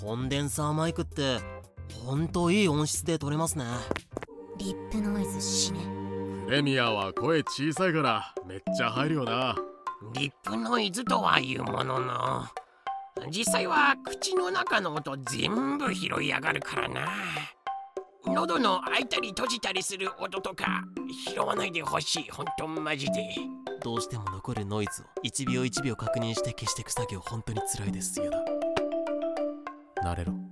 コンデンサーマイクってほんといい音質で撮れますね。リップノイズ死ね。プレミアは声小さいからめっちゃ入るよな。リップノイズとはいうものの実際は口の中の音全部拾い上がるからな。喉の開いたり閉じたりする音とか拾わないでほしい。ほんとマジで。どうしても残るノイズを1秒1秒確認して消していく作業本当に辛いですやだなれろ。